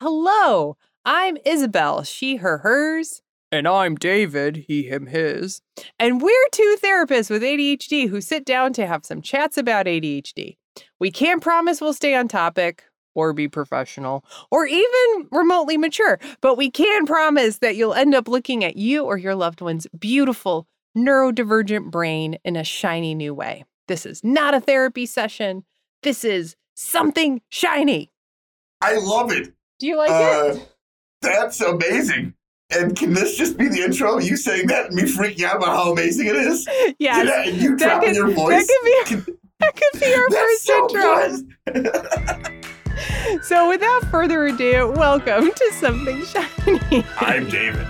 Hello, I'm Isabel, she, her, hers. And I'm David, he, him, his. And we're two therapists with ADHD who sit down to have some chats about ADHD. We can't promise we'll stay on topic or be professional or even remotely mature, but we can promise that you'll end up looking at you or your loved one's beautiful neurodivergent brain in a shiny new way. This is not a therapy session. This is something shiny. I love it. Do you like Uh, it? That's amazing. And can this just be the intro? You saying that and me freaking out about how amazing it is? Yes. Yeah, and you that dropping could, your that voice. could be that could be our That's first so intro. So without further ado, welcome to something shiny. I'm David.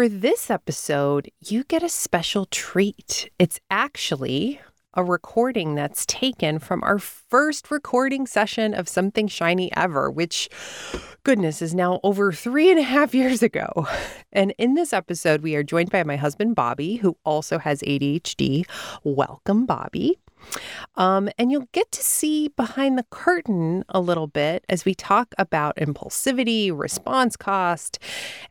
For this episode, you get a special treat. It's actually a recording that's taken from our first recording session of Something Shiny Ever, which, goodness, is now over three and a half years ago. And in this episode, we are joined by my husband, Bobby, who also has ADHD. Welcome, Bobby. Um, and you'll get to see behind the curtain a little bit as we talk about impulsivity, response cost,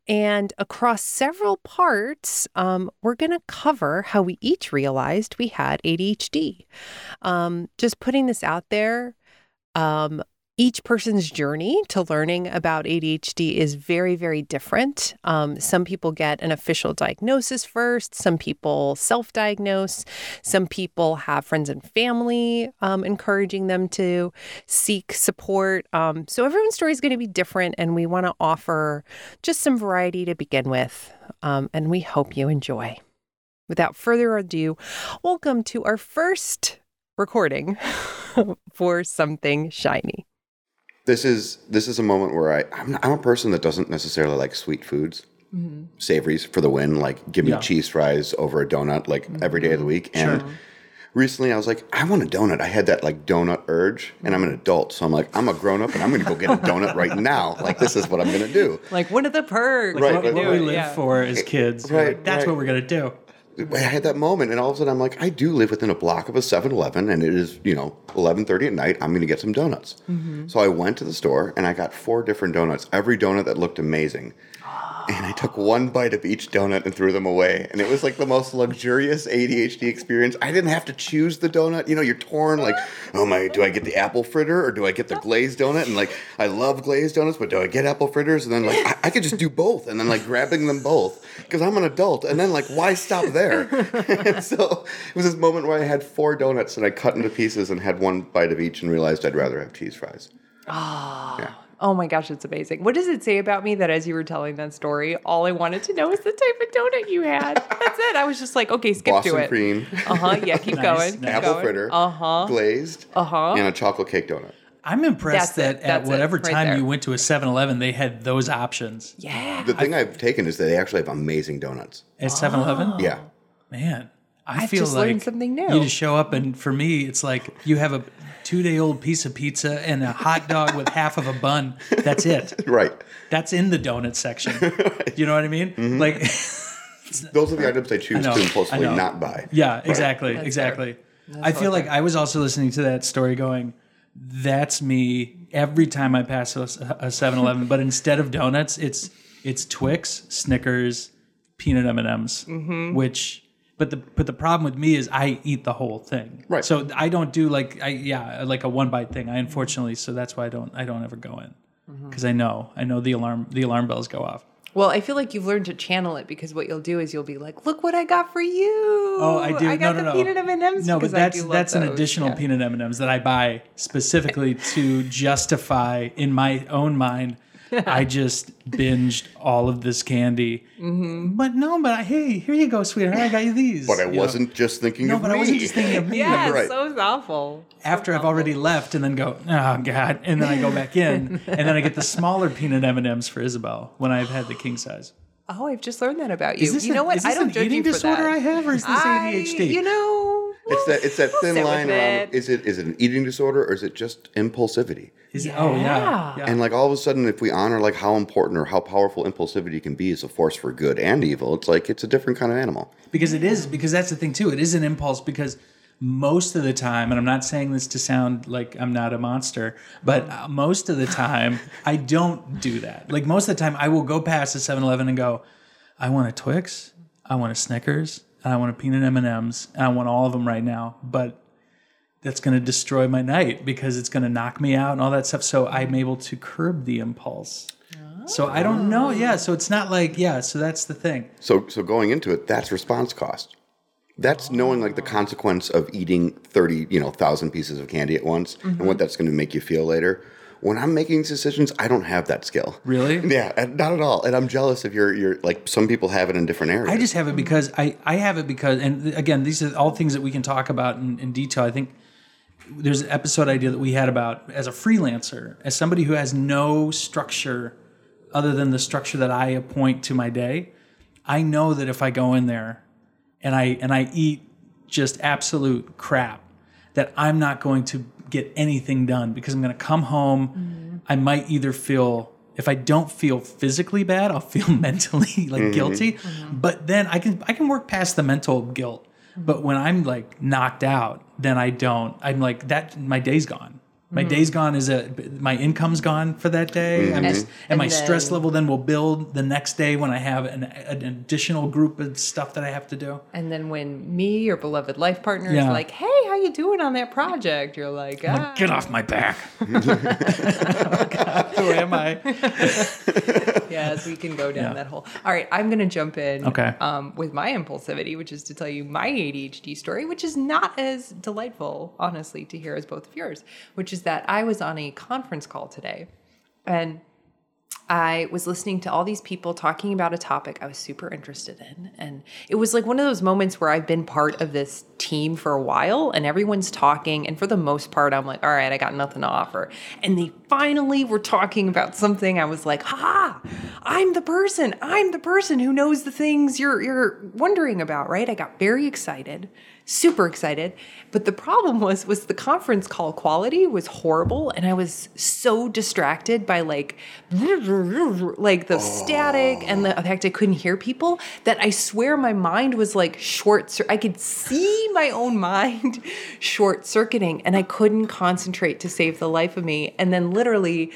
and across several parts, um, we're going to cover how we each realized we had ADHD. Um, just putting this out there. Each person's journey to learning about ADHD is very, very different. Um, some people get an official diagnosis first, some people self diagnose, some people have friends and family um, encouraging them to seek support. Um, so everyone's story is going to be different, and we want to offer just some variety to begin with. Um, and we hope you enjoy. Without further ado, welcome to our first recording for Something Shiny. This is this is a moment where I I'm, I'm a person that doesn't necessarily like sweet foods, mm-hmm. savories for the win. Like give me Yeah. cheese fries over a donut like every day of the mm-hmm. week. And recently I was like, I want a donut. I had that like donut urge, and I'm an adult, so I'm like, I'm a grown up, and I'm going to go get a donut right now. Like this is what I'm going to do. Like one of the perks. Right, of but- what doing we live yeah. for as kids. Right, Like, That's right. what we're gonna do. I had that moment, and all of a sudden I'm like, I do live within a block of a 7-Eleven, and it is you know 11:30 at night. I'm going to get some donuts. Mm-hmm. So I went to the store and I got four different donuts, every donut that looked amazing. And I took one bite of each donut and threw them away. And it was like the most luxurious ADHD experience. I didn't have to choose the donut. You know, you're torn like, oh my, do I get the apple fritter or do I get the glazed donut? And like, I love glazed donuts, but do I get apple fritters? And then like, I, I could just do both. And then like grabbing them both because I'm an adult. And then like, why stop there? and so it was this moment where I had four donuts and I cut into pieces and had one bite of each and realized I'd rather have cheese fries. Oh my gosh, it's amazing. What does it say about me that as you were telling that story, all I wanted to know was the type of donut you had? That's it. I was just like, okay, skip Boston to it. cream, Uh huh. Yeah, keep Nice, going. nice. Keep apple going. fritter, Uh huh. glazed, Uh huh. and a chocolate cake donut. I'm impressed That's that That's at it, whatever right time there. you went to a 7-Eleven, they had those options. Yeah. The thing I've taken is that they actually have amazing donuts. At 7-Eleven? Yeah. Man, I I've feel just like learned something new. You just show up, and for me, it's like you have a two-day-old piece of pizza and a hot dog with half of a bun. That's it. Right. That's in the donut section. You know what I mean? Mm-hmm. Like, Those are the items I choose know, to impulsively not buy. Yeah, exactly, That's exactly. I feel like I was also listening to that story going, that's me every time I pass a, a 7-Eleven, but instead of donuts, it's it's Twix, Snickers, peanut M&Ms, Mm-hmm. which but the but the problem with me is I eat the whole thing. Right. So I don't do like I yeah, like a one bite thing. I unfortunately so that's why I don't I don't ever go in. Mm-hmm. Cuz I know, I know the alarm the alarm bells go off. Well, I feel like you've learned to channel it because what you'll do is you'll be like, "Look what I got for you." Oh, I do. I got no, no, the no. peanut M and M's. No, but that's I do love that's an additional Yeah. peanut M and M's that I buy specifically to justify in my own mind. I just binged all of this candy. Mm-hmm. But no, but I, hey, here you go, sweetheart. I got you these. But I You wasn't just thinking No, of but me. I wasn't just thinking of me. Yeah, Right. so it's awful. After I've already left, and then go, oh god, and then I go back in, and then I get the smaller peanut M and M's for Isabel when I've had the king size. Oh, I've just learned that about you. Is this you a- know what? is I don't an judge eating you for disorder that. I have, or is this I- ADHD? You know, It's that it's that we'll thin sit with line around. it. Is it is it an eating disorder or is it just impulsivity? Is it- oh yeah, Yeah. yeah. And like all of a sudden, if we honor like how important or how powerful impulsivity can be as a force for good and evil, it's like it's a different kind of animal. because it is because that's the thing too it is an impulse because most of the time, and I'm not saying this to sound like I'm not a monster, but uh, most of the time I don't do that. Like most of the time I will go past a 7-Eleven and go, I want a Twix, I want a Snickers, and I want a peanut M&Ms, and I want all of them right now. But that's going to destroy my night because it's going to knock me out and all that stuff. So I'm able to curb the impulse. So I don't know. Yeah. So it's not like, yeah. So that's the thing. So so going into it, that's response cost. That's knowing like the consequence of eating thirty, you know, thousand pieces of candy at once and what mm-hmm. that's going to make you feel later. When I'm making these decisions, I don't have that skill. Really? Yeah, not at all. And I'm jealous if you're you're like some people have it in different areas. I just have it because I, I have it because, and again, these are all things that we can talk about in, in detail. I think there's an episode idea that we had about as a freelancer, as somebody who has no structure other than the structure that I appoint to my day. I know that if I go in there and I and I eat just absolute crap, that I'm not going to get anything done because I'm going to come home. Mm-hmm. I might either feel if I don't feel physically bad, I'll feel mentally like mm-hmm. guilty. Mm-hmm. But then I can I can work past the mental guilt. But when I'm like knocked out, then I don't. I'm like that. My day's gone. My day's gone. Is a my income's gone for that day. I'm just, and, And my stress level then will build the next day when I have an, an additional group of stuff that I have to do. And then when me, your beloved life partner, Yeah. is like, "Hey, how you doing on that project?" You're like, ah. Get off my back. Who am I? yes, we can go down Yeah. that hole. All right, I'm going to jump in Okay. um, with my impulsivity, which is to tell you my ADHD story, which is not as delightful, honestly, to hear as both of yours, which is that I was on a conference call today and I was listening to all these people talking about a topic I was super interested in. And it was like one of those moments where I've been part of this team for a while and everyone's talking. And for the most part, I'm like, all right, I got nothing to offer. And they finally were talking about something. I was like, ha, I'm the person. I'm the person who knows the things you're, you're wondering about, right? I got very excited super excited. But the problem was was the conference call quality was horrible and i was so distracted by like like the static and the fact i couldn't hear people that i swear my mind was like short i could see my own mind short circuiting and i couldn't concentrate to save the life of me. And then literally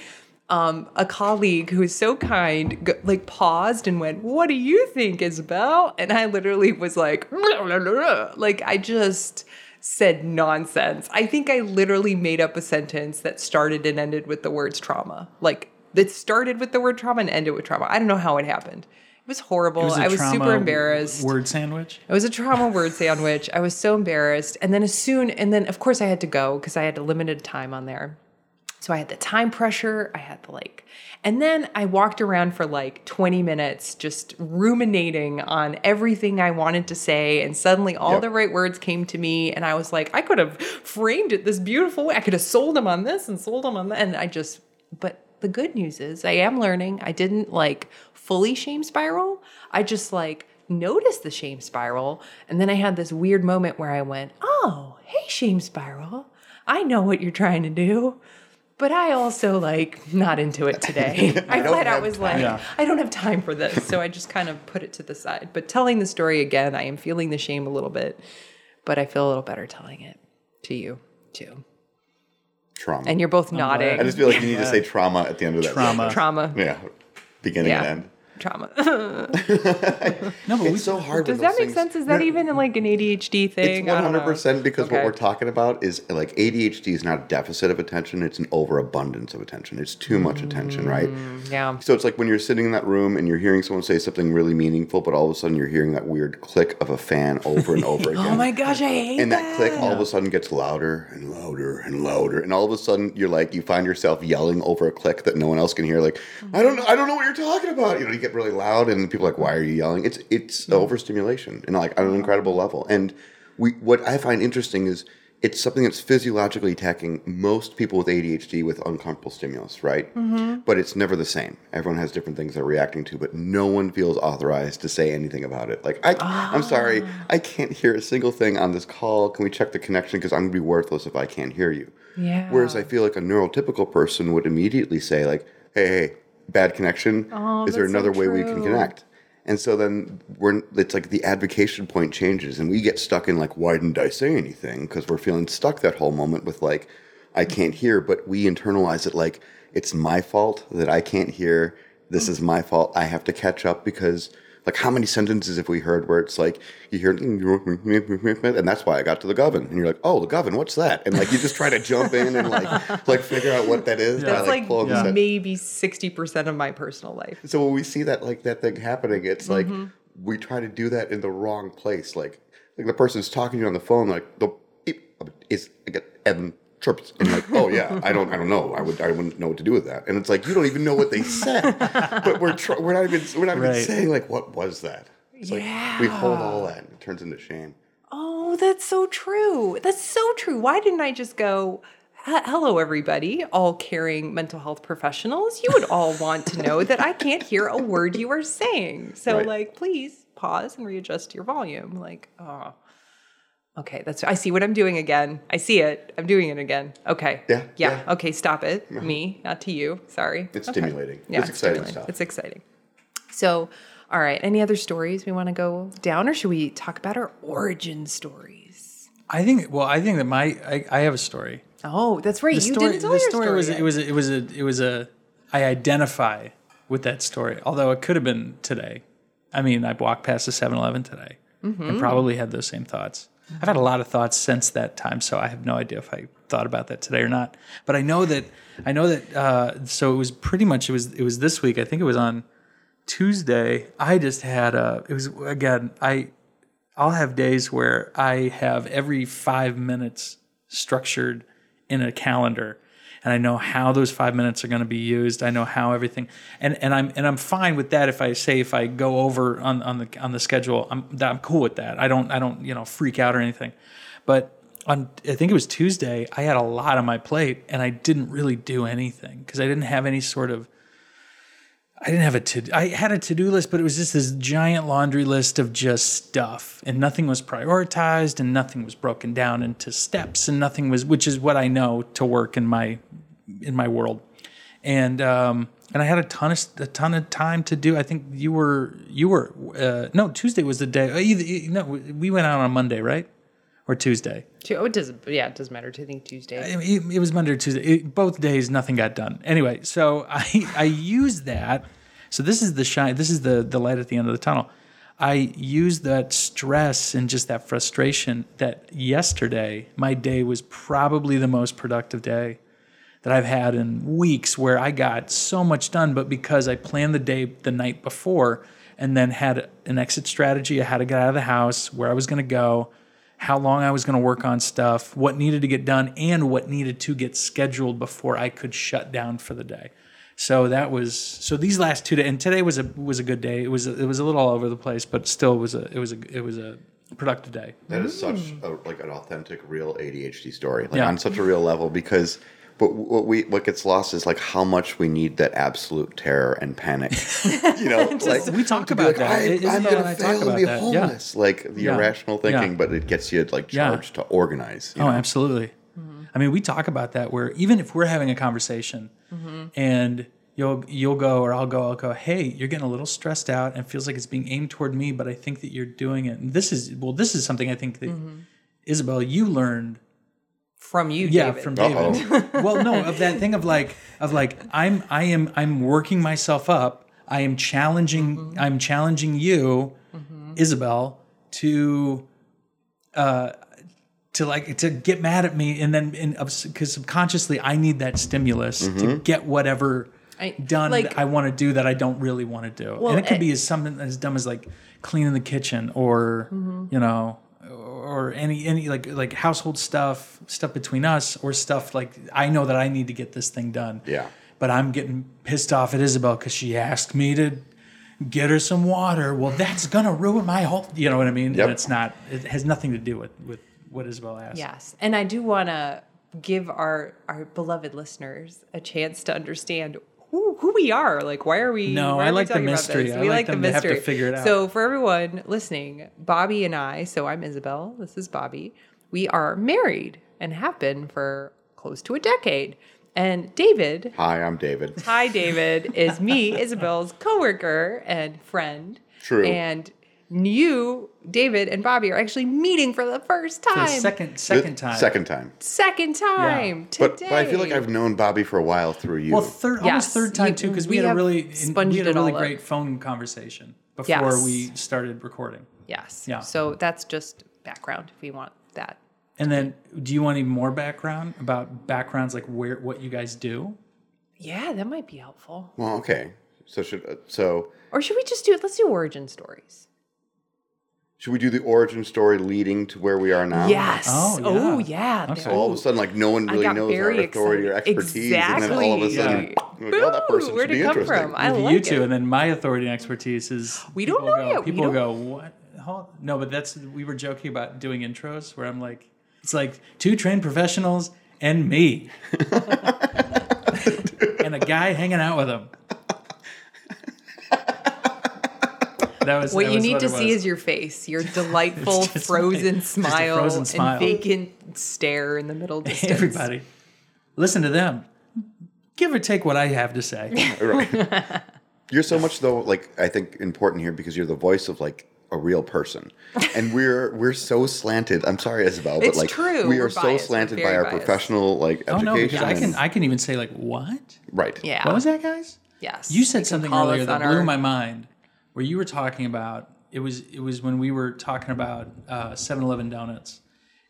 um, a colleague who was so kind, like paused and went, "What do you think, Isabel?" And I literally was like, like I just said nonsense. I think I literally made up a sentence that started and ended with the words trauma. Like that started with the word trauma and ended with trauma. I don't know how it happened. It was horrible. It was I was super embarrassed. Word sandwich. It was a trauma word sandwich. I was so embarrassed. And then as soon, and then of course I had to go because I had a limited time on there. So I had the time pressure. I had the like, and then I walked around for like 20 minutes just ruminating on everything I wanted to say. And suddenly all Yep. the right words came to me. And I was like, I could have framed it this beautiful way. I could have sold them on this and sold them on that. And I just, but the good news is I am learning. I didn't like fully shame spiral. I just like noticed the shame spiral. And then I had this weird moment where I went, oh, hey, shame spiral. I know what you're trying to do. But I also like not into it today. I don't flat out was time. like, Yeah. I don't have time for this. So I just kind of put it to the side. But telling the story again, I am feeling the shame a little bit, but I feel a little better telling it to you too. trauma. And you're both nodding. I just feel like you need to say trauma at the end of that. Trauma. trauma. Yeah, beginning Yeah. and end. Trauma. No, but we, It's so hard. Does that make things. sense? Is that even like an ADHD thing? It's I one don't know. hundred percent because what we're talking about is like ADHD is not a deficit of attention; it's an overabundance of attention. It's too much attention, right? Mm, yeah. So it's like when you're sitting in that room and you're hearing someone say something really meaningful, but all of a sudden you're hearing that weird click of a fan over and over again. Oh my gosh, I hate and that. that click all of a sudden gets louder and louder and louder and all of a sudden you're like you find yourself yelling over a click that no one else can hear like i don't know i don't know what you're talking about you know you get really loud and people are like why are you yelling it's it's mm. overstimulation and like on an incredible level and we what i find interesting is it's something that's physiologically attacking most people with ADHD with uncomfortable stimulus, right? Mm-hmm. But it's never the same. Everyone has different things they're reacting to, but no one feels authorized to say anything about it. Like, I, I'm sorry, I ah. can't hear a single thing on this call. Can we check the connection? Because I'm going to be worthless if I can't hear you. Yeah. Whereas I feel like a neurotypical person would immediately say, like, hey, hey, bad connection. Oh, Is there another way we can connect? And so then we're it's like the advocation point changes, and we get stuck in like, why didn't I say anything? Because we're feeling stuck that whole moment with like, I can't hear, but we internalize it like it's my fault that I can't hear. This is my fault. I have to catch up because like how many sentences have we heard where it's like you hear and that's why I got to the govern and you're like oh the govern what's that and like you just try to jump in and like like figure out what that is by, That's like, pulling the sen- maybe 60% of my personal life. so when we see that like that thing happening, it's like Mm-hmm. we try to do that in the wrong place. Like like the person's talking to you on the phone, like the beep, is I get Evan trips and like, oh yeah, I don't I don't know. I would I wouldn't know what to do with that. And it's like you don't even know what they said. but we're tr- we're not even we're not even saying like what was that. It's like we hold all that and it turns into shame. Oh, that's so true. That's so true. Why didn't I just go, hello, everybody, all caring mental health professionals? You would all want to know that I can't hear a word you are saying. So, Right. like, please pause and readjust your volume. Like, oh. Okay, that's I see what I'm doing again. I see it. I'm doing it again. Okay. Yeah, Yeah. yeah. Okay, stop it. Me, not to you. Sorry. It's Okay. stimulating. Yeah, It's exciting stimulating. stuff. It's exciting. So, all right. Any other stories we want to go down, or should we talk about our origin stories? I think. Well, I think that my I, I have a story. Oh, that's right. The you story. didn't tell the your story, story was yet. it was a, it was a it was a I identify with that story. Although it could have been today. I mean, I walked past the 7-Eleven today Mm-hmm. and probably had those same thoughts. I've had a lot of thoughts since that time, so I have no idea if I thought about that today or not. But I know that I know that. Uh, so it was pretty much it was it was this week. I think it was on Tuesday. I just had a. It was again. I I'll have days where I have every five minutes structured in a calendar, and I know how those five minutes are going to be used. I know how everything, and and I'm and I'm fine with that. If I say if I go over on on the on the schedule, I'm I'm cool with that. I don't I don't you know freak out or anything. But on I think it was Tuesday, I had a lot on my plate, and I didn't really do anything because I didn't have any sort of I didn't have a to. I had a to do list, but it was just this giant laundry list of just stuff, and nothing was prioritized, and nothing was broken down into steps, and nothing was, which is what I know to work in my in my world, and um, and I had a ton of a ton of time to do. I think you were you were uh, no Tuesday was the day. uh, Either no, we went out on Monday, right, or Tuesday. Oh, it doesn't. Yeah, it doesn't matter. I think Tuesday. It, it was Monday or Tuesday. It- both days, nothing got done. Anyway, so I I used that. So this is the shine. This is the the light at the end of the tunnel. I used that stress and just that frustration that yesterday my day was probably the most productive day that I've had in weeks where I got so much done, but because I planned the day the night before and then had an exit strategy, I had to get out of the house, where I was going to go, how long I was going to work on stuff, what needed to get done, and what needed to get scheduled before I could shut down for the day. So that was so these last two days, and today was a was a good day. It was it was a little all over the place, but still was a it was a it was a productive day. That is such mm. a, like an authentic, real ADHD story, like Yeah. on such a real level. Because, but what we what gets lost is like how much we need that absolute terror and panic. you know, like We talk about like, that. I, Isabel I'm gonna I talk fail and about be that. Yeah. Like the Yeah. irrational thinking, Yeah. but it gets you like Yeah. charged to organize. You Oh, know? absolutely. Mm-hmm. I mean, we talk about that where even if we're having a conversation mm-hmm. and you'll you'll go or I'll go, I'll go, hey, you're getting a little stressed out and it feels like it's being aimed toward me, but I think that you're doing it. And this is well, this is something I think that mm-hmm. Isabel, you learned From you, yeah David. from David. well, no, of that thing of like of like I'm I am I'm working myself up. I am challenging I'm challenging you, Isabel, to uh to like to get mad at me and then because subconsciously I need that stimulus to get whatever I- done like- that I want to do that I don't really want to do. Well, and it could eh, be as something as dumb as like cleaning the kitchen or Mm-hmm. you know or any any like like household stuff, stuff between us or stuff like I know that I need to get this thing done. Yeah. But I'm getting pissed off at Isabel cuz she asked me to get her some water. Well, that's going to ruin my whole, you know what I mean? Yep. And it's not it has nothing to do with with what Isabel asked. Yes, and I do want to give our our beloved listeners a chance to understand who, who we are. Like, why are we? No, why I are we like the talking about mystery. this? I we like like, the them to have to figure it out. So, for everyone listening, Bobby and I. So I'm Isabel. This is Bobby. We are married and have been for close to a decade. And David, Hi, I'm David. hi David, is me, Isabel's coworker and friend. True. And you, David, and Bobby are actually meeting for the first time. the second second time. Second time. Second time But, today. but I feel like I've known Bobby for a while through you. Well, third Yes, almost third time you- too, because we we, had a really we had a really all up. great phone conversation before Yes. we started recording. Yes. Yeah. So that's just background if we want that. And then, do you want any more background about backgrounds, like where what you guys do? Yeah, that might be helpful. well, okay. So should uh, so Or should we just do it? let's do origin stories? Should we do the origin story leading to where we are now? Yes. Oh, Oh, yeah. yeah. Okay. So all of a sudden, like no one really knows our very authority or excited. expertise, and then all of a sudden, Exactly. you're like, oh, that person Where'd should it be come interesting. from? I With like you two, it. and then my authority and expertise is We don't know go, yet. People go, what? Hold- No, but that's we were joking about doing intros where I'm like, it's like two trained professionals and me, and a guy hanging out with him. That was What that you was need to see was. is your face, your delightful frozen my- smile frozen smile. and vacant stare in the middle distance. everybody. Listen to them. Give or take what I have to say. Right. You're so much though, like I think important here because you're the voice of like a real person, and we're we're so slanted. I'm sorry, Isabel, but It's like true. we We're are so slanted by our biased. professional like Oh education. no, I can I can even say like what? right. Yeah. What was that, guys? Yes. You said can something earlier that on blew our- my mind, where you were talking about it was it was when we were talking about uh, 7-Eleven donuts,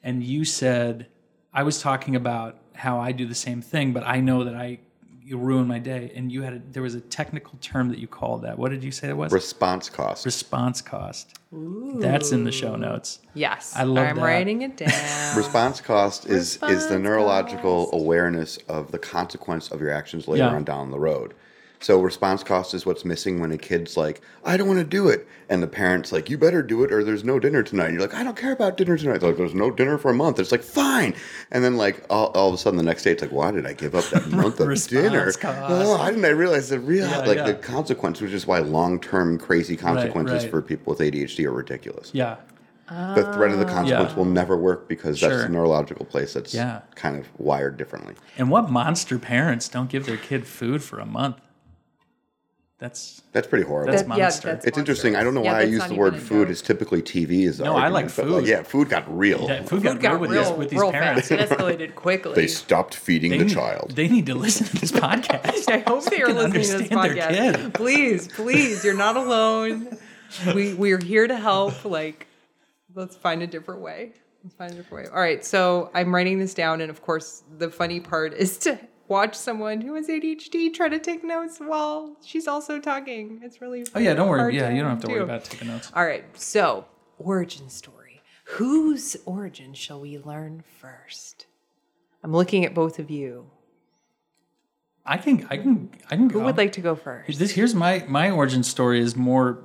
and you said I was talking about how I do the same thing, but I know that I you ruin my day, and you had a, there was a technical term that you called that. What did you say it was? Response cost. Response cost. That's in the show notes. Yes. I love it. I'm that. writing it down. Response cost is is the neurological cost. awareness of the consequence of your actions later Yeah. on down the road. So response cost is what's missing when a kid's like, I don't want to do it. And the parent's like, you better do it or there's no dinner tonight. And you're like, I don't care about dinner tonight. They're like, there's no dinner for a month. It's like, fine. And then like all, all of a sudden the next day it's like, why did I give up that month of dinner? cost. Oh, how didn't I realize the real Yeah, like yeah. the consequence, which is why long term crazy consequences right. for people with ADHD are ridiculous. Yeah. The threat of the ah. consequence Yeah. will never work because that's Sure. the neurological place that's Yeah. kind of wired differently. And what monster parents don't give their kid food for a month? That's That's pretty horrible. That's That- yeah, monster. that's it's interesting. I don't know Yeah, why I use the word food joke. as typically TV is the No, I like but, food. yeah, food got real. that food, Food got, real with real, these with these real parents. fast. It escalated quickly. They stopped feeding They the need- child. They need to listen to this podcast. I hope they are listening to this podcast. Please, please, you're not alone. We we're here to help. Like, let's find a different way. Let's find a different way. All right, so I'm writing this down, and of course, the funny part is to watch someone who has ADHD try to take notes while she's also talking. It's really Oh yeah, don't worry. Yeah, you don't have to worry about taking notes. All right, so origin story. Whose origin shall we learn first? I'm looking at both of you. I can, I can, I can go. Who would like to go first? This here's my my origin story is more.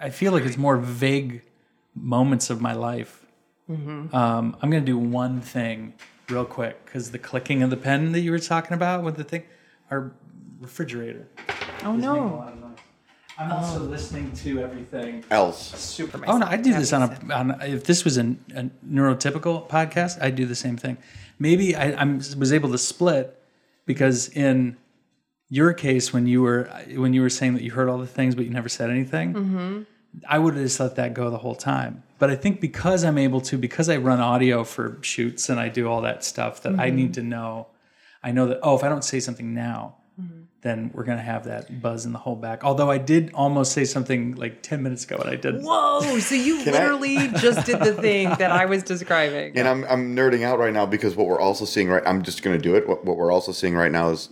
I feel like it's more vague moments of my life. Mm-hmm. Um, I'm gonna do one thing real quick because the clicking of the pen that you were talking about with the thing, our refrigerator. Oh is making a no. lot of noise. I'm also listening to everything. Else. Super Oh no, I do this on a on if this was an, a neurotypical podcast, I'd do the same thing. Maybe I I'm, was able to split because in your case when you were when you were saying that you heard all the things but you never said anything, I would have just let that go the whole time. But I think because I'm able to, because I run audio for shoots and I do all that stuff, that I need mm-hmm. to know. I know that oh, if I don't say something now, mm-hmm. then we're gonna have that buzz in the whole back. Although I did almost say something like ten minutes ago, and I did. Whoa! So you I- literally just did the thing that I was describing. And I'm, I'm nerding out right now because what we're also seeing right I'm just going to do it. What, what we're also seeing right now is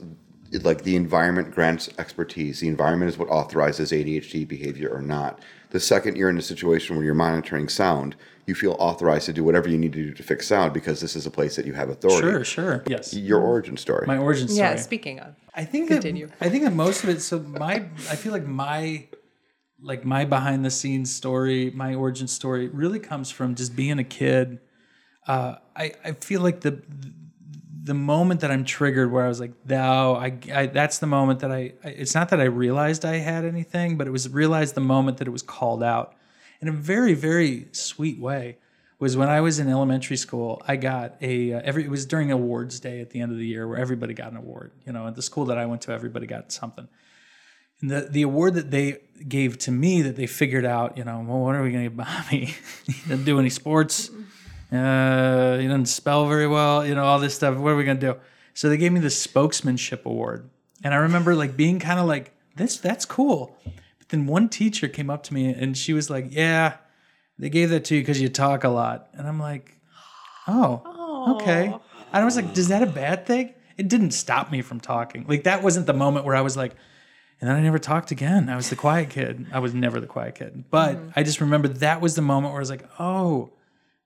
like the environment grants expertise. The environment is what authorizes ADHD behavior or not. The second you're in a situation where you're monitoring sound, you feel authorized to do whatever you need to do to fix sound because this is a place that you have authority. Sure, sure, yes. Your origin story. My origin story. yeah. Speaking of, I think Continue. that I think that most of it. So my, I feel like my, like my behind the scenes story, my origin story, really comes from just being a kid. Uh, I I feel like the the moment that I'm triggered, where I was like, "No, I, I that's the moment that I, I. It's not that I realized I had anything, but it was realized the moment that it was called out, in a very very sweet way. Was when I was in elementary school. I got a uh, every. It was during awards day at the end of the year where everybody got an award. You know, at the school that I went to, everybody got something. And the the award that they gave to me that they figured out, you know, well, what are we going to give Bobby? he didn't do any sports. Uh, he didn't spell very well. You know, all this stuff. What are we going to do? So they gave me the spokesmanship award, and I remember like being kind of like, this that's cool. But then one teacher came up to me and she was like, yeah, they gave that to you because you talk a lot, and I'm like, oh, okay. And I was like, is that a bad thing? It didn't stop me from talking. Like that wasn't the moment where I was like, and then I never talked again. I was the quiet kid. I was never the quiet kid. But I just remember that was the moment where I was like, oh,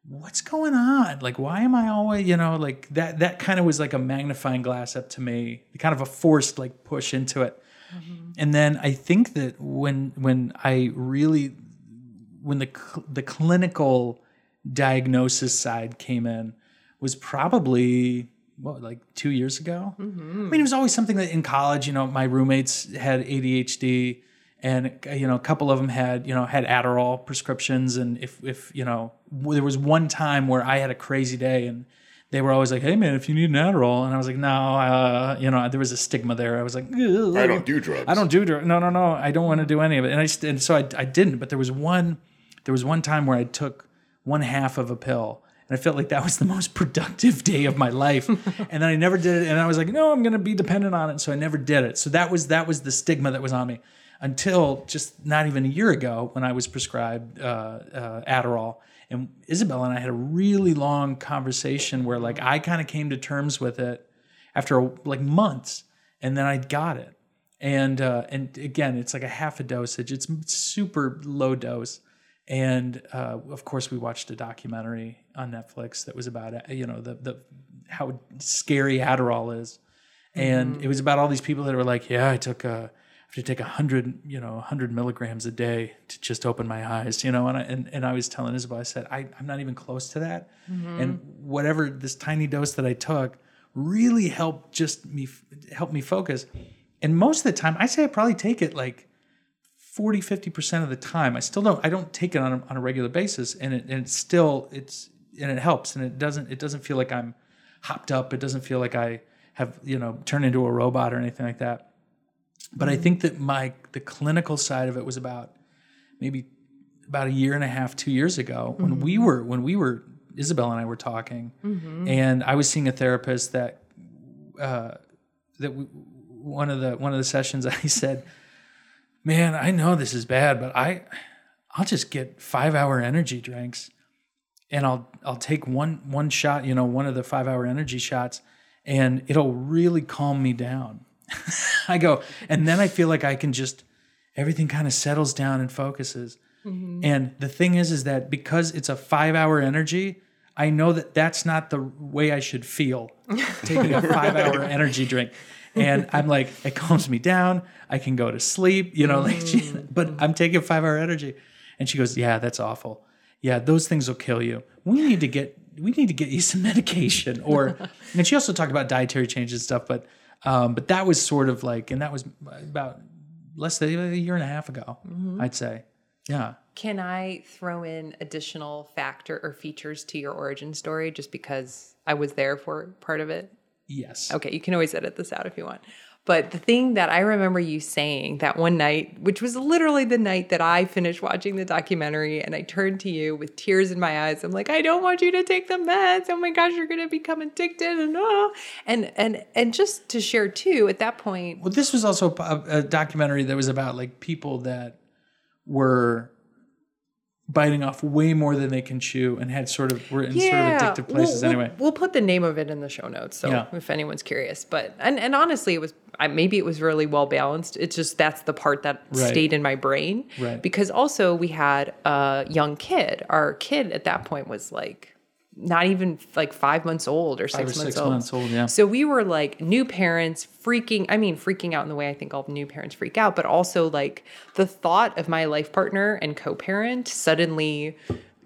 what's going on? Like, why am I always, you know, like that, that kind of was like a magnifying glass up to me, kind of a forced like push into it. Mm-hmm. And then I think that when, when I really, when the, the clinical diagnosis side came in was probably what like two years ago. Mm-hmm. I mean, it was always something that in college, you know, my roommates had ADHD, and you know, a couple of them had you know had Adderall prescriptions, and if if you know, there was one time where I had a crazy day and. They were always like, "Hey man, if you need an Adderall," and I was like, "No, uh, you know." There was a stigma there. I was like, "Ugh." I don't do drugs. I don't do drugs. No, no, no. I don't want to do any of it. And I st- and so I, I didn't. But there was one there was one time where I took one half of a pill. And I felt like that was the most productive day of my life. and then I never did it. And I was like, no, I'm gonna be dependent on it. So I never did it. So that was that was the stigma that was on me until just not even a year ago when I was prescribed uh, uh, Adderall. And Isabel and I had a really long conversation where like I kind of came to terms with it after like months, and then I got it. And uh, and again, it's like a half a dosage. It's super low dose. And uh, of course, we watched a documentary on Netflix that was about uh, you know the the how scary Adderall is, and it was about all these people that were like, yeah, I took a to take a hundred you know hundred milligrams a day to just open my eyes, you know. And I and, and I was telling Isabel, I said, I, I'm not even close to that, mm-hmm. and whatever this tiny dose that I took really helped just me help me focus. And most of the time, I say I probably take it like 40 50% of the time. I still don't i don't take it on a, on a regular basis and it and it's still it's and it helps and it doesn't it doesn't feel like i'm hopped up. It doesn't feel like i have you know turned into a robot or anything like that but i think that my the clinical side of it was about maybe about a year and a half two years ago when we were when we were isabel and i were talking and i was seeing a therapist that uh that we, one of the one of the sessions i said man, I know this is bad, but I I'll just get five hour energy drinks and I'll I'll take one one shot, you know, one of the five hour energy shots, and it'll really calm me down. I go, and then I feel like I can just everything kind of settles down and focuses. Mm-hmm. And the thing is, is that because it's a five hour energy, I know that that's not the way I should feel taking a five hour energy drink. And I'm like, it calms me down. I can go to sleep, you know, like, mm-hmm. but I'm taking five hour energy. And she goes, yeah, that's awful. Yeah, those things will kill you. We need to get, we need to get you some medication. Or, and she also talked about dietary changes and stuff, but, um, but that was sort of like, and that was about less than a year and a half ago, I'd say. Yeah. Can I throw in additional factor or features to your origin story just because I was there for part of it? Yes. Okay, you can always edit this out if you want. But the thing that I remember you saying that one night, which was literally the night that I finished watching the documentary, and I turned to you with tears in my eyes. I'm like, I don't want you to take the meds. Oh my gosh, you're gonna become addicted, and oh, and and and just to share too. At that point, Well, this was also a, a documentary that was about like people that were biting off way more than they can chew and had sort of were in sort of addictive places we'll, anyway. We'll, we'll put the name of it in the show notes, so Yeah. if anyone's curious. But and and honestly, it was I, maybe it was really well balanced. It's just that's the part that Right. stayed in my brain. Right. Because also we had a young kid. Our kid at that point was like not even like five months old or six or months six old. months old, yeah. So we were like new parents freaking, I mean, freaking out in the way I think all new parents freak out, but also like the thought of my life partner and co parent suddenly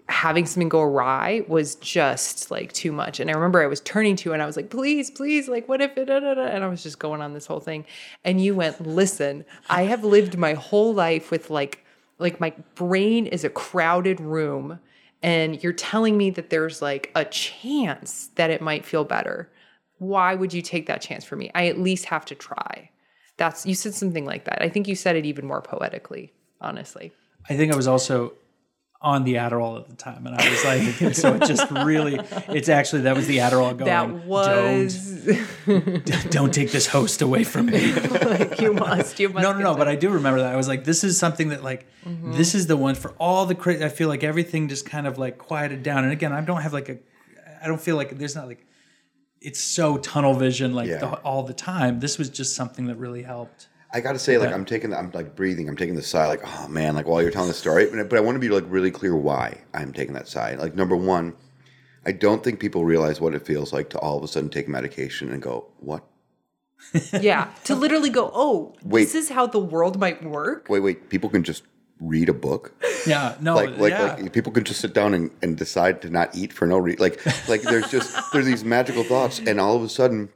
having something go awry was just like too much. And I remember I was turning to you and I was like, please, please, like, what if it, da, da, da," and I was just going on this whole thing. And you went, listen, I have lived my whole life with like, like my brain is a crowded room and you're telling me that there's like a chance that it might feel better why would you take that chance for me i at least have to try That's you said something like that. I think you said it even more poetically, honestly. I think I was also on the Adderall at the time, and I was like, so it just really, it's actually that was the Adderall going. That was don't, don't take this host away from me. like you must. You must. no, no, get no. But. I do remember that. I was like, this is something that like, mm-hmm. this is the one for all the cra I feel like everything just kind of like quieted down. And again, I don't have like a, I don't feel like there's not like, it's so tunnel vision like Yeah. the, all the time. This was just something that really helped. I got to say, like, I'm taking, I'm like breathing, I'm taking the sigh, like, oh man, like while you're telling the story, but, but I want to be like really clear why I'm taking that sigh. Like, number one, I don't think people realize what it feels like to all of a sudden take medication and go, what? yeah, to literally go, oh, Wait. this is how the world might work. Wait, wait, people can just read a book? Yeah, no, like like, yeah. like people can just sit down and, and decide to not eat for no reason like like there's just there's these magical thoughts and all of a sudden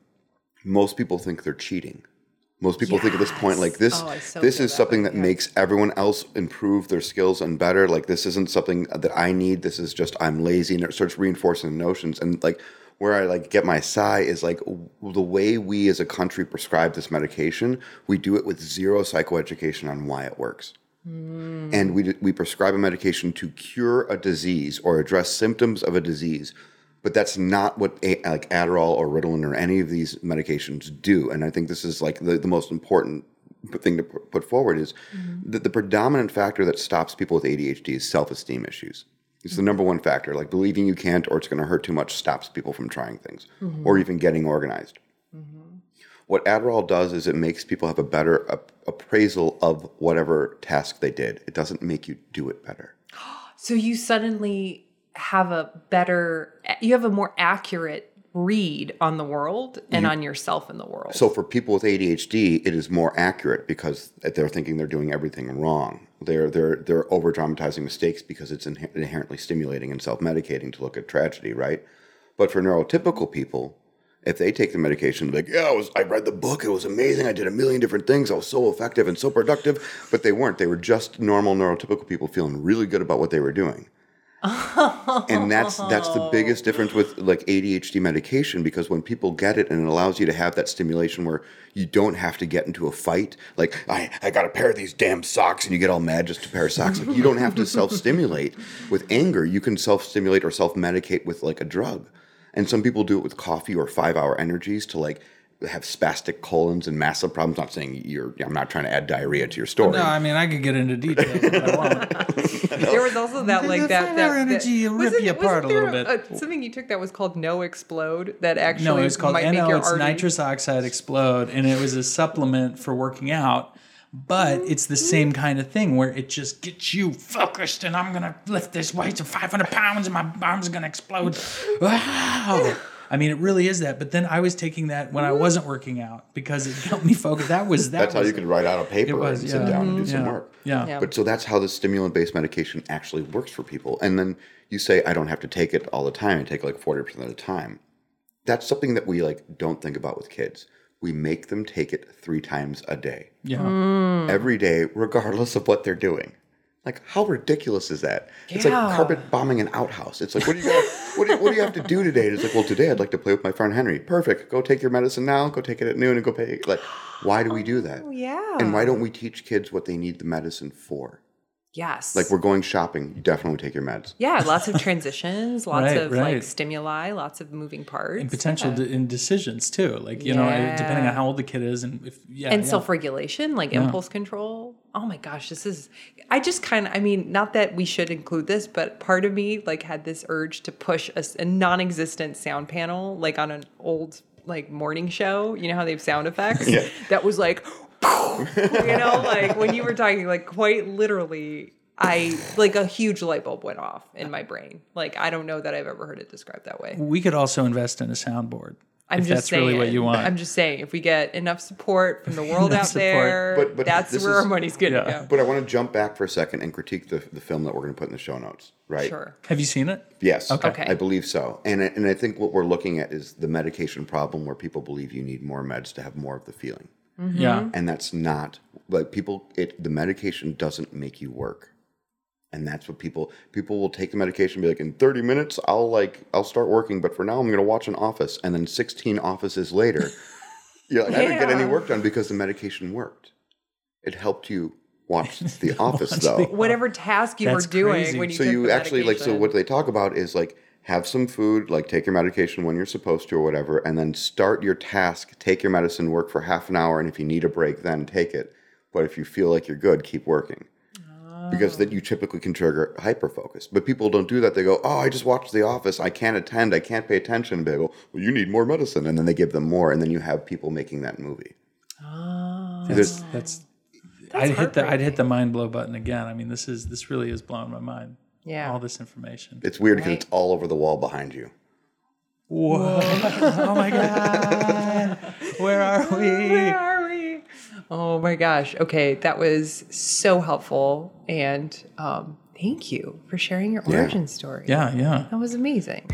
most people think they're cheating most people think at this point like this Oh, so this is something that yeah. makes everyone else improve their skills and better. Like this isn't something that i need. This is just i'm lazy and it starts reinforcing the notions. And like where i like get my sigh is like w- the way we as a country prescribe this medication we do it with zero psychoeducation on why it works. And we, we prescribe a medication to cure a disease or address symptoms of a disease but that's not what a, like adderall or ritalin or any of these medications do. And i think this is like the, the most important thing to put forward is mm-hmm. that the predominant factor that stops people with adhd is self-esteem issues. It's the mm-hmm. number one factor. Like believing you can't or it's going to hurt too much stops people from trying things mm-hmm. or even getting organized. What Adderall does is it makes people have a better ap- appraisal of whatever task they did. It doesn't make you do it better. So you suddenly have a better, you have a more accurate read on the world and on yourself in the world. So for people with ADHD, it is more accurate because they're thinking they're doing everything wrong. They're they're they're over dramatizing mistakes because it's inhe- inherently stimulating and self medicating to look at tragedy, right? But for neurotypical people, if they take the medication, like yeah, I was I read the book, it was amazing, I did a million different things, I was so effective and so productive, but they weren't. They were just normal neurotypical people feeling really good about what they were doing. And that's that's the biggest difference with like ADHD medication because when people get it and it allows you to have that stimulation where you don't have to get into a fight like I, I got a pair of these damn socks and you get all mad just a pair of socks like you don't have to self-stimulate with anger. You can self-stimulate or self-medicate with like a drug. And some people do it with coffee or five hour energies to like have spastic colons and massive problems I'm not saying you're I'm not trying to add diarrhea to your story No, I mean I could get into details if I want. there was also that like that that, hour that energy will rip wasn't- you apart a little there bit. something you took that was called NO-Xplode that actually No, it was called might make NO. your It's arteries- nitrous oxide explode, and it was a supplement for working out. But mm-hmm. it's the same kind of thing where it just gets you focused, and I'm gonna lift this weight of 500 pounds, and my arms gonna explode. Wow! I mean, it really is that. But then I was taking that when I wasn't working out because it helped me focus. That was that. that's how you could write out a paper It was, and sit yeah. down and do some work Yeah. Yeah. But so that's how the stimulant based medication actually works for people. And then you say, I don't have to take it all the time. I take like 40% of the time. That's something that we like don't think about with kids. We make them take it three times a day, Yeah. Mm. every day, regardless of what they're doing. Like, how ridiculous is that? It's like carpet bombing an outhouse. It's like, what do you got, what, do you, what do you have to do today? And it's like, well, today I'd like to play with my friend Henry. Perfect. Go take your medicine now. Go take it at noon and go pay. Like, why do we do oh, that? Oh, yeah. And why don't we teach kids what they need the medicine for? Yes. Like we're going shopping, you definitely take your meds. yeah, lots of transitions, lots Right, of right. like stimuli, lots of moving parts. And potential yeah. de- in decisions too, like you know, depending on how old the kid is, and if yeah, and yeah. self-regulation like impulse control oh my gosh this is i just kind of i mean not that we should include this but part of me like had this urge to push a non-existent sound panel like on an old like morning show you know how they have sound effects Yeah. that was like you know like when you were talking like quite literally i like a huge light bulb went off in my brain like i don't know that i've ever heard it described that way we could also invest in a soundboard. I'm if just that's saying. really what you want. I'm just saying, if we get enough support from the world out support. there, But- but that's this where is- our money's going to Yeah. go. But I want to jump back for a second and critique the, the film that we're going to put in the show notes, right? Sure. Have you seen it? Yes. Okay. I believe so. And I, and I think what we're looking at is the medication problem where people believe you need more meds to have more of the feeling. Mm-hmm. Yeah. And that's not like people it the medication doesn't make you work. And that's what people people will take the medication and be like in 30 minutes I'll like I'll start working but for now I'm going to watch an office and then 16 offices later You're like, I didn't get any work done because the medication worked. It helped you watch The Office, Watch though. The- Whatever task you That's were doing crazy. when you so took you the actually like so what they talk about is like have some food, like take your medication when you're supposed to or whatever, and then start your task, take your medicine, work for half an hour, and if you need a break, then take it. But if you feel like you're good, keep working. Because then you typically can trigger hyperfocus. But people don't do that. They go, Oh, I just watched The Office. I can't attend. I can't pay attention. They go, Well, you need more medicine. And then they give them more. And then you have people making that movie. Ah. That's that's. I'd hit the I'd hit the mind blow button again. I mean, this is this really is blowing my mind. Yeah. all this information. It's weird because Right. it's all over the wall behind you. Whoa! oh my god! Where are we? Where are we? Oh my gosh. Okay, that was so helpful. And um, thank you for sharing your Yeah. origin story. Yeah, yeah. That was amazing.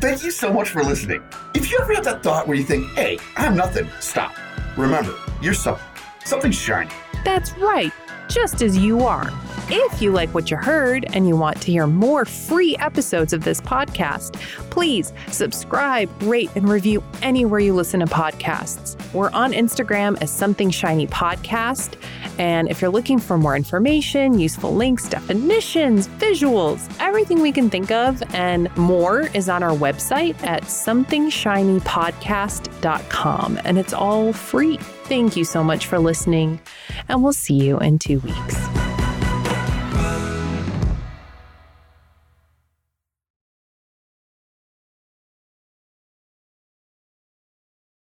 Thank you so much for listening. If you ever have that thought where you think, hey, I'm nothing, stop. Remember, you're something. Something shiny. That's right, just as you are. If you like what you heard and you want to hear more free episodes of this podcast, please subscribe, rate, and review anywhere you listen to podcasts. We're on Instagram as Something Shiny Podcast. And if you're looking for more information, useful links, definitions, visuals, everything we can think of and more is on our website at somethingshinypodcast.com. And it's all free. Thank you so much for listening, and we'll see you in two weeks.